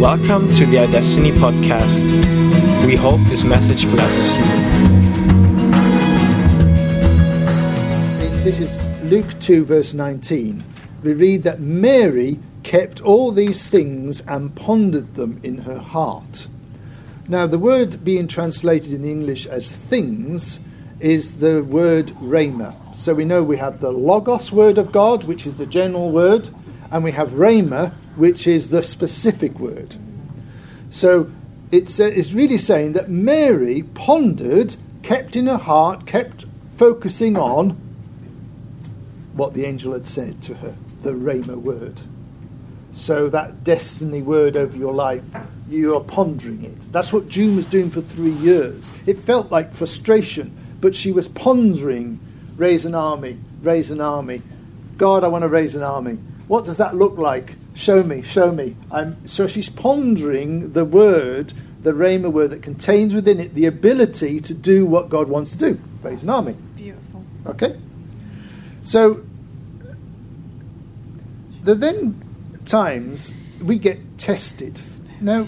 Welcome to the iDestiny podcast. We hope this message blesses you. This is Luke 2, verse 19. We read that Mary kept all these things and pondered them in her heart. Now, the word being translated in the English as things is the word rhema. So we know we have the logos word of God, which is the general word, and we have rhema, which is the specific word. So it's, uh, it's really saying that Mary pondered, kept in her heart, kept focusing on what the angel had said to her, the rhema word. So that destiny word over your life, you are pondering it. That's what June was doing for three years. It felt like frustration, but she was pondering raise an army, raise an army. God, I want to raise an army. What does that look like? Show me, show me. I'm, so she's pondering the word, the Rhema word that contains within it the ability to do what God wants to do raise an army. Beautiful. Okay? So, the then times we get tested. Now,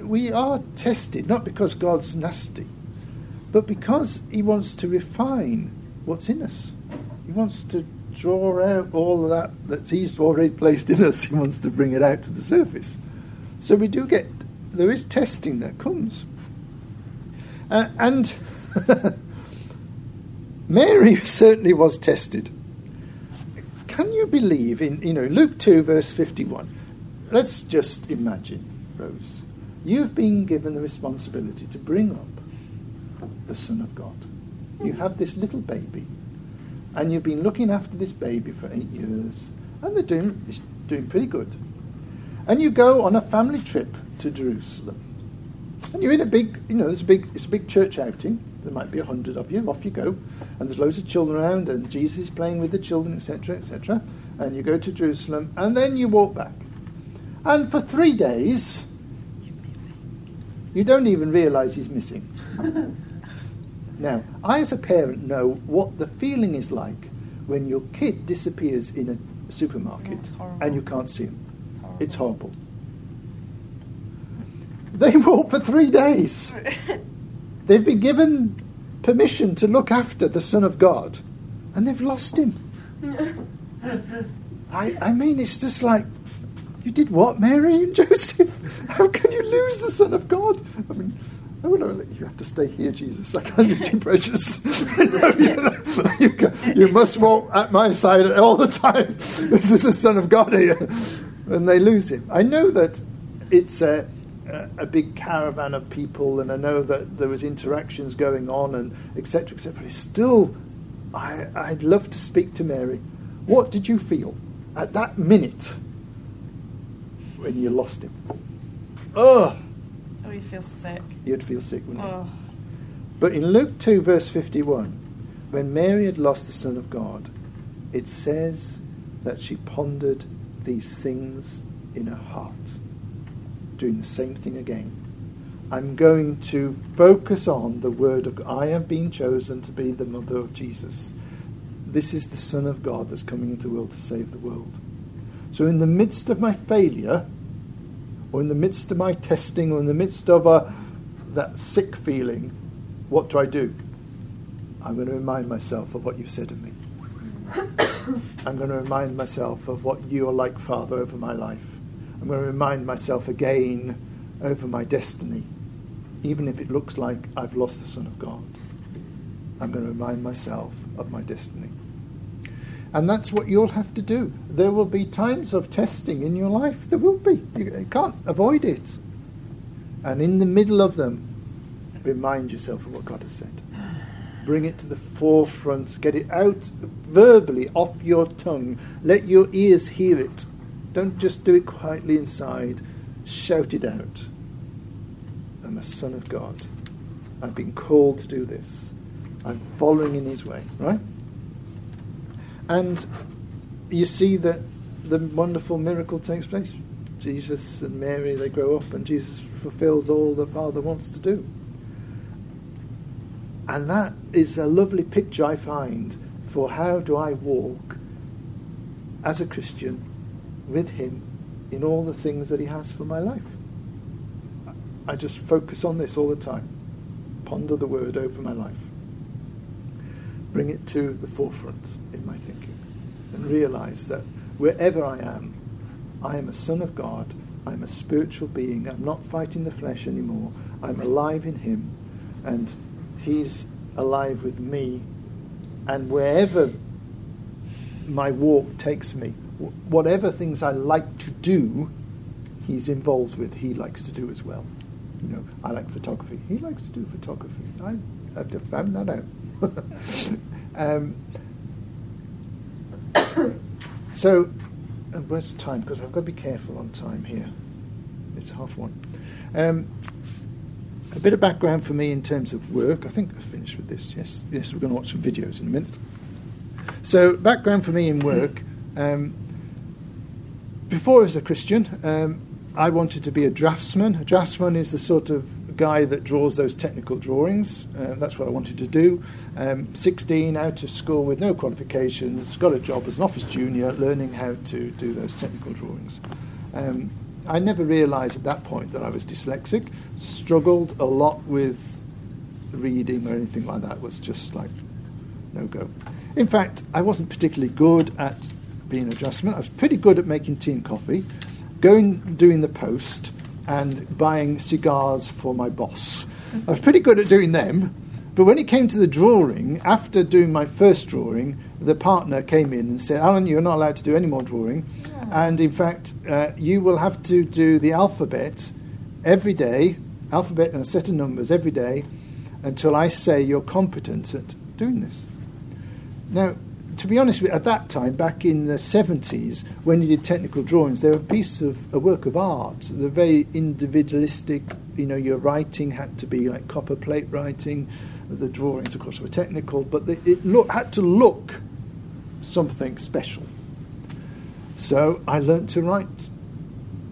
we are tested not because God's nasty, but because He wants to refine what's in us. He wants to draw out all that that He's already placed in us. He wants to bring it out to the surface. So we do get, there is testing that comes. Uh, and Mary certainly was tested. Can you believe in, you know, Luke 2, verse 51? Let's just imagine, Rose, you've been given the responsibility to bring up the Son of God. You have this little baby, and you've been looking after this baby for eight years, and they're doing, it's doing pretty good. And you go on a family trip to Jerusalem, and you're in a big, you know, there's a big, it's a big church outing. There might be a hundred of you. Off you go, and there's loads of children around, and Jesus is playing with the children, etc., etc. And you go to Jerusalem, and then you walk back, and for three days, you don't even realise he's missing. now, I, as a parent, know what the feeling is like when your kid disappears in a supermarket horrible. and you can't see him. It's horrible. It's horrible. They walk for three days. They've been given permission to look after the Son of God, and they've lost him. I, I mean, it's just like, you did what, Mary and Joseph? How can you lose the Son of God? I mean, I would know, you have to stay here, Jesus. I can't be too precious. you, know, you, you must walk at my side all the time. This is the Son of God here. And they lose him. I know that it's a, a, big caravan of people, and I know that there was interactions going on, and etc. etc. Still, I, I'd love to speak to Mary. What did you feel at that minute when you lost him? Ugh, Oh, you feel sick. you'd feel sick, wouldn't you? Oh, But in Luke 2, verse 51, when Mary had lost the Son of God, it says that she pondered these things in her heart, doing the same thing again. I'm going to focus on the word of God. I have been chosen to be the mother of Jesus. This is the Son of God that's coming into the world to save the world. So, in the midst of my failure, or in the midst of my testing, or in the midst of a, that sick feeling, what do I do? I'm going to remind myself of what you said to me. I'm going to remind myself of what you are like, Father, over my life. I'm going to remind myself again over my destiny, even if it looks like I've lost the Son of God. I'm going to remind myself of my destiny. And that's what you'll have to do. There will be times of testing in your life. There will be. You can't avoid it. And in the middle of them, remind yourself of what God has said. Bring it to the forefront. Get it out verbally off your tongue. Let your ears hear it. Don't just do it quietly inside. Shout it out. I'm a son of God. I've been called to do this. I'm following in his way, right? And you see that the wonderful miracle takes place. Jesus and Mary, they grow up, and Jesus fulfills all the Father wants to do. And that is a lovely picture, I find, for how do I walk as a Christian with Him in all the things that He has for my life. I just focus on this all the time. Ponder the word over my life. Bring it to the forefront in my thinking. And realize that wherever I am, I am a son of God. I'm a spiritual being. I'm not fighting the flesh anymore. I'm alive in Him. And He's alive with me. And wherever my walk takes me, whatever things I like to do, He's involved with, He likes to do as well. You know, I like photography. He likes to do photography. I, I've found that out. um, so, and where's time? Because I've got to be careful on time here. It's half one. Um, a bit of background for me in terms of work. I think I finished with this. Yes, yes, we're going to watch some videos in a minute. So, background for me in work. Um, before I was a Christian, um, I wanted to be a draftsman. A draftsman is the sort of guy that draws those technical drawings. Uh, that's what I wanted to do. Um, 16, out of school with no qualifications, got a job as an office junior, learning how to do those technical drawings. Um, I never realised at that point that I was dyslexic. Struggled a lot with reading or anything like that. It Was just like no go. In fact, I wasn't particularly good at being a draftsman. I was pretty good at making tea and coffee, going doing the post, and buying cigars for my boss. I was pretty good at doing them. But when it came to the drawing, after doing my first drawing, the partner came in and said, Alan, you're not allowed to do any more drawing. Yeah. And in fact, uh, you will have to do the alphabet every day, alphabet and a set of numbers every day, until I say you're competent at doing this. Now, to be honest at that time, back in the 70s, when you did technical drawings, they were a piece of a work of art. They're very individualistic. You know, your writing had to be like copper plate writing. The drawings, of course, were technical, but it look, had to look something special. So I learnt to write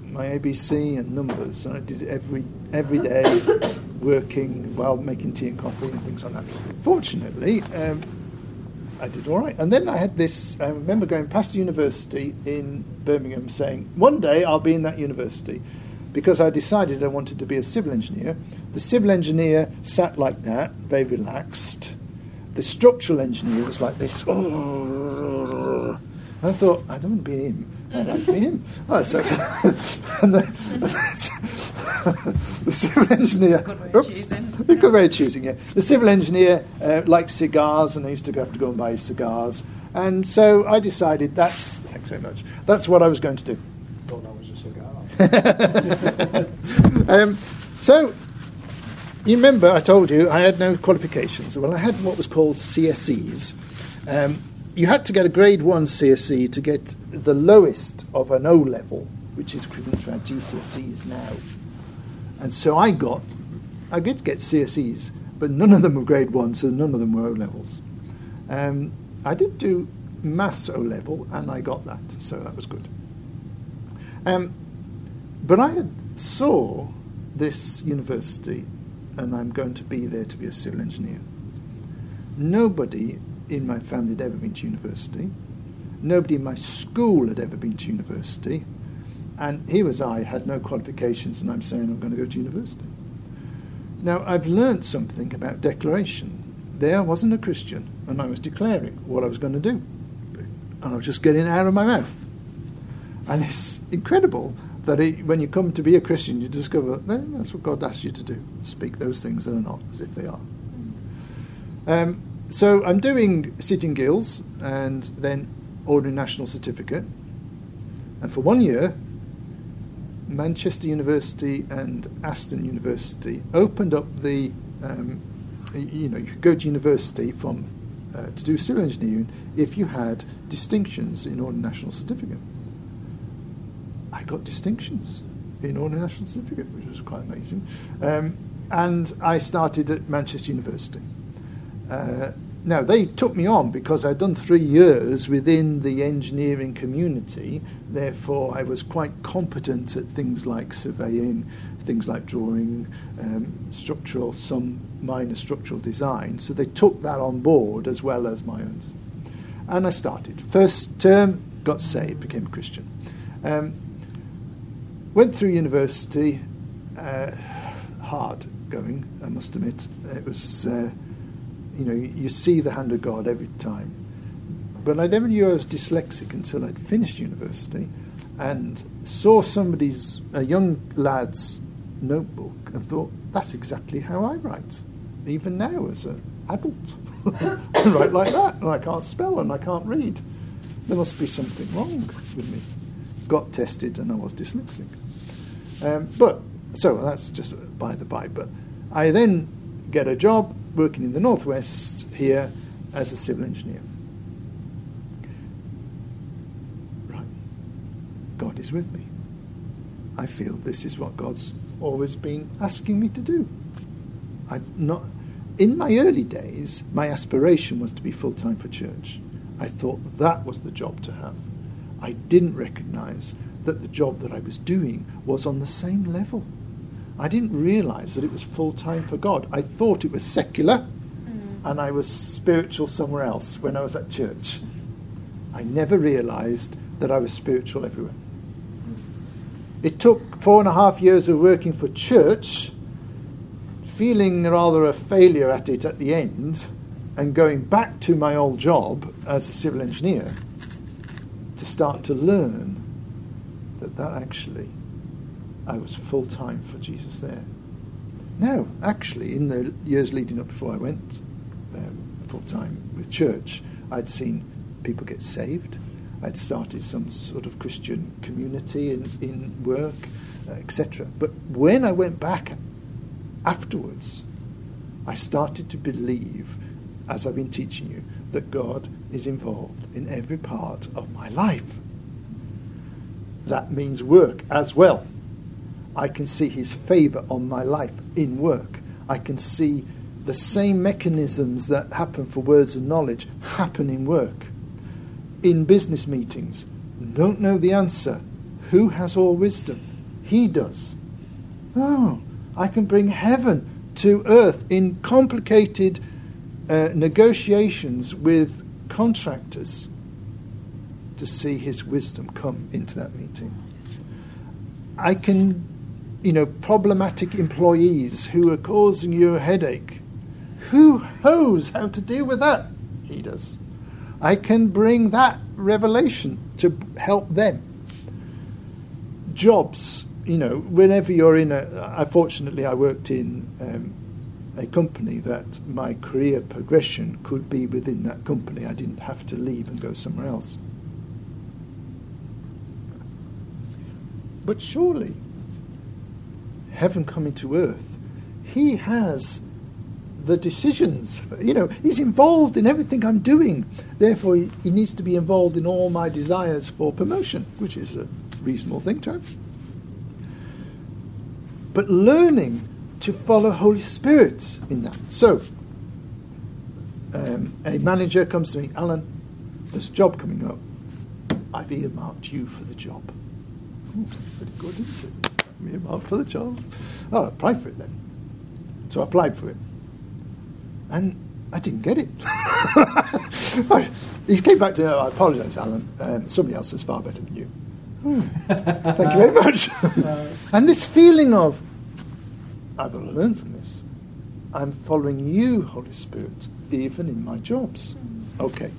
my ABC and numbers, and I did it every every day, working while making tea and coffee and things like that. Fortunately, um, I did all right. And then I had this. I remember going past the university in Birmingham, saying, "One day I'll be in that university," because I decided I wanted to be a civil engineer. The civil engineer sat like that, very relaxed. The structural engineer was like this. Oh. I thought, I don't want to be him. I'd like to be him. Oh, so, and the civil engineer. Good way of choosing. Good way of choosing, yeah. The civil engineer uh, liked cigars, and I used to have to go and buy cigars. And so I decided that's thanks very much. That's what I was going to do. Thought that was a cigar. um, so you remember I told you I had no qualifications. Well, I had what was called CSEs. Um, you had to get a grade one CSE to get the lowest of an O level, which is equivalent to our GCSEs now. And so I got, I did get CSEs, but none of them were grade one, so none of them were O levels. Um, I did do maths O level, and I got that, so that was good. Um, but I saw this university, and I'm going to be there to be a civil engineer. Nobody in my family had ever been to university. Nobody in my school had ever been to university. And here was I, had no qualifications, and I'm saying I'm going to go to university. Now, I've learnt something about declaration. There I wasn't a Christian, and I was declaring what I was going to do. And I was just getting it out of my mouth. And it's incredible that it, when you come to be a Christian, you discover that that's what God asks you to do speak those things that are not as if they are. Um, so I'm doing City and Guilds and then ordinary national certificate. And for one year, Manchester University and Aston University opened up the, um, you know, you could go to university from uh, to do civil engineering if you had distinctions in ordinary national certificate. I got distinctions in ordinary national certificate, which was quite amazing. Um, and I started at Manchester University. Uh, now, they took me on because I'd done three years within the engineering community. Therefore, I was quite competent at things like surveying, things like drawing, um, structural, some minor structural design. So they took that on board as well as my own. And I started. First term, got saved, became a Christian. Um, went through university. Uh, hard going, I must admit. It was, uh, you know, you see the hand of God every time. But I never knew I was dyslexic until I'd finished university and saw somebody's, a young lad's notebook and thought, that's exactly how I write, even now as an adult. I write like that, and I can't spell and I can't read. There must be something wrong with me. Got tested and I was dyslexic. Um, but, so that's just by the by. But I then get a job working in the Northwest here as a civil engineer. Right. God is with me. I feel this is what God's always been asking me to do. I not in my early days, my aspiration was to be full time for church. I thought that was the job to have. I didn't recognize that the job that I was doing was on the same level. I didn't realize that it was full time for God. I thought it was secular mm. and I was spiritual somewhere else when I was at church. I never realized that I was spiritual everywhere. It took four and a half years of working for church, feeling rather a failure at it at the end, and going back to my old job as a civil engineer to start to learn that that actually I was full time for Jesus there. Now, actually, in the years leading up before I went um, full time with church, I'd seen people get saved. I'd started some sort of Christian community in, in work, etc. But when I went back afterwards, I started to believe, as I've been teaching you, that God is involved in every part of my life. That means work as well. I can see His favour on my life in work. I can see the same mechanisms that happen for words and knowledge happen in work in business meetings, don't know the answer. Who has all wisdom? He does. Oh, I can bring heaven to earth in complicated uh, negotiations with contractors to see his wisdom come into that meeting. I can, you know, problematic employees who are causing you a headache. Who knows how to deal with that? He does. I can bring that revelation to help them. Jobs, you know, whenever you're in a. fortunately, I worked in um, a company that my career progression could be within that company. I didn't have to leave and go somewhere else. But surely, heaven coming to earth, he has the decisions. You know, he's involved in everything I'm doing. Therefore, he, needs to be involved in all my desires for promotion, which is a reasonable thing to have. But learning to follow Holy Spirit in that. So, um, a manager comes to me, Alan, there's a job coming up. I've earmarked you for the job. Ooh, pretty good, isn't it? Me earmarked for the job. Oh, I applied for it then. So I applied for it and I didn't get it. he came back to me, I apologise, Alan. Um, somebody else was far better than you. Hmm. Thank you very much. and this feeling of, I've got to learn from this. I'm following you, Holy Spirit, even in my jobs. Okay.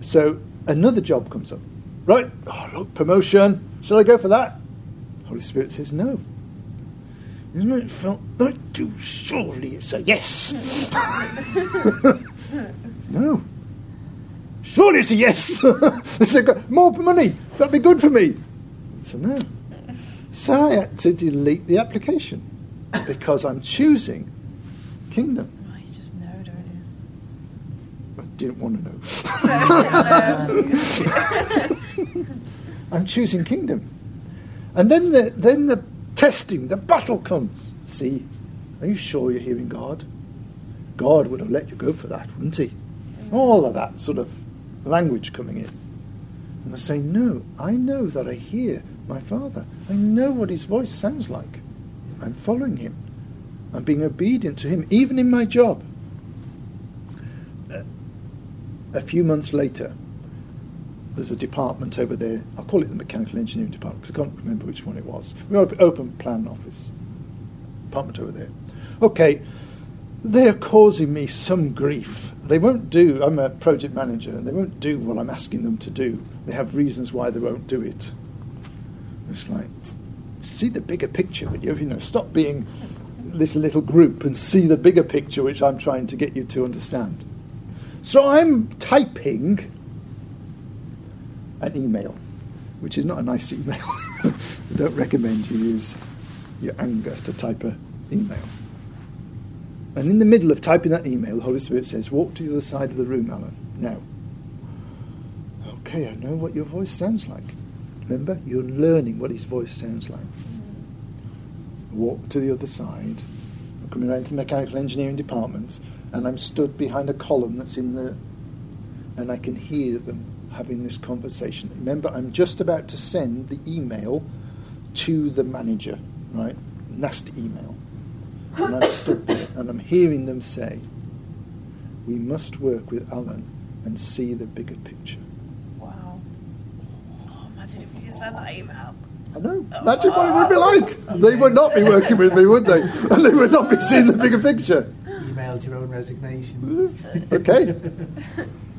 So another job comes up. Right, oh, look, promotion. Shall I go for that? Holy Spirit says no. Isn't it felt not too surely it's a yes? no. Surely it's a yes. it's a, more money. That'd be good for me. So no. So I had to delete the application because I'm choosing kingdom. You just know, don't you? I didn't want to know. I'm choosing kingdom. And then the then the testing, the battle comes. See, are you sure you're hearing God? God would have let you go for that, wouldn't he? All of that sort of language coming in. And I say, No, I know that I hear my Father. I know what his voice sounds like. I'm following him. I'm being obedient to him, even in my job. A few months later, there's a department over there. I'll call it the mechanical engineering department because I can't remember which one it was. We open, open plan office department over there. Okay, they are causing me some grief. They won't do. I'm a project manager, and they won't do what I'm asking them to do. They have reasons why they won't do it. It's like see the bigger picture, would you? You know, stop being this little group and see the bigger picture, which I'm trying to get you to understand. So I'm typing an email, which is not a nice email. I don't recommend you use your anger to type an email. And in the middle of typing that email, the Holy Spirit says, Walk to the other side of the room, Alan. Now. Okay, I know what your voice sounds like. Remember, you're learning what his voice sounds like. Walk to the other side. I'm coming around to the mechanical engineering department, and I'm stood behind a column that's in the. and I can hear them having this conversation. Remember, I'm just about to send the email to the manager, right? Nasty email. And I'm stood there and I'm hearing them say, we must work with Alan and see the bigger picture. Wow. Oh, imagine if you just sent that email. I know. Oh. Imagine what it would be like. They would not be working with me, would they? And they would not be seeing the bigger picture. Your own resignation. Okay.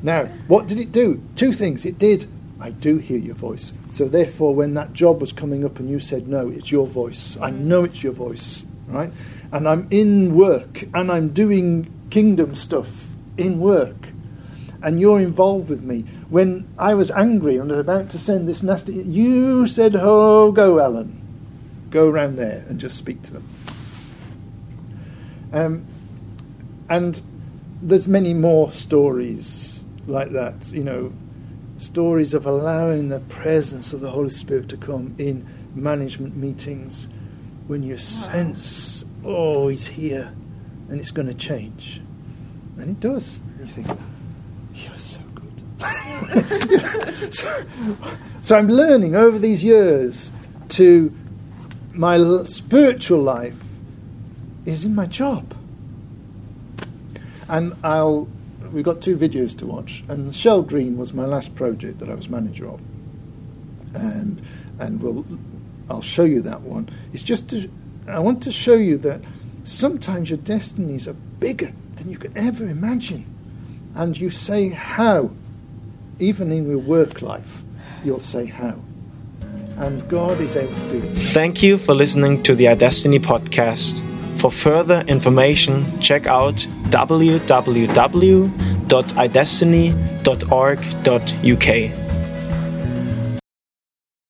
Now, what did it do? Two things. It did. I do hear your voice. So therefore, when that job was coming up and you said no, it's your voice. I know it's your voice, right? And I'm in work and I'm doing kingdom stuff in work, and you're involved with me. When I was angry and was about to send this nasty, you said, "Oh, go, Alan, go around there and just speak to them." Um, and there's many more stories like that. You know, stories of allowing the presence of the Holy Spirit to come in management meetings when you sense, oh, he's here, and it's going to change, and it does. You think, you're so good. so, so I'm learning over these years to my spiritual life is in my job. And I'll we've got two videos to watch. And Shell Green was my last project that I was manager of. And and we'll I'll show you that one. It's just to I want to show you that sometimes your destinies are bigger than you could ever imagine. And you say how. Even in your work life, you'll say how. And God is able to do it. Thank you for listening to the iDestiny podcast. For further information, check out www.idestiny.org.uk.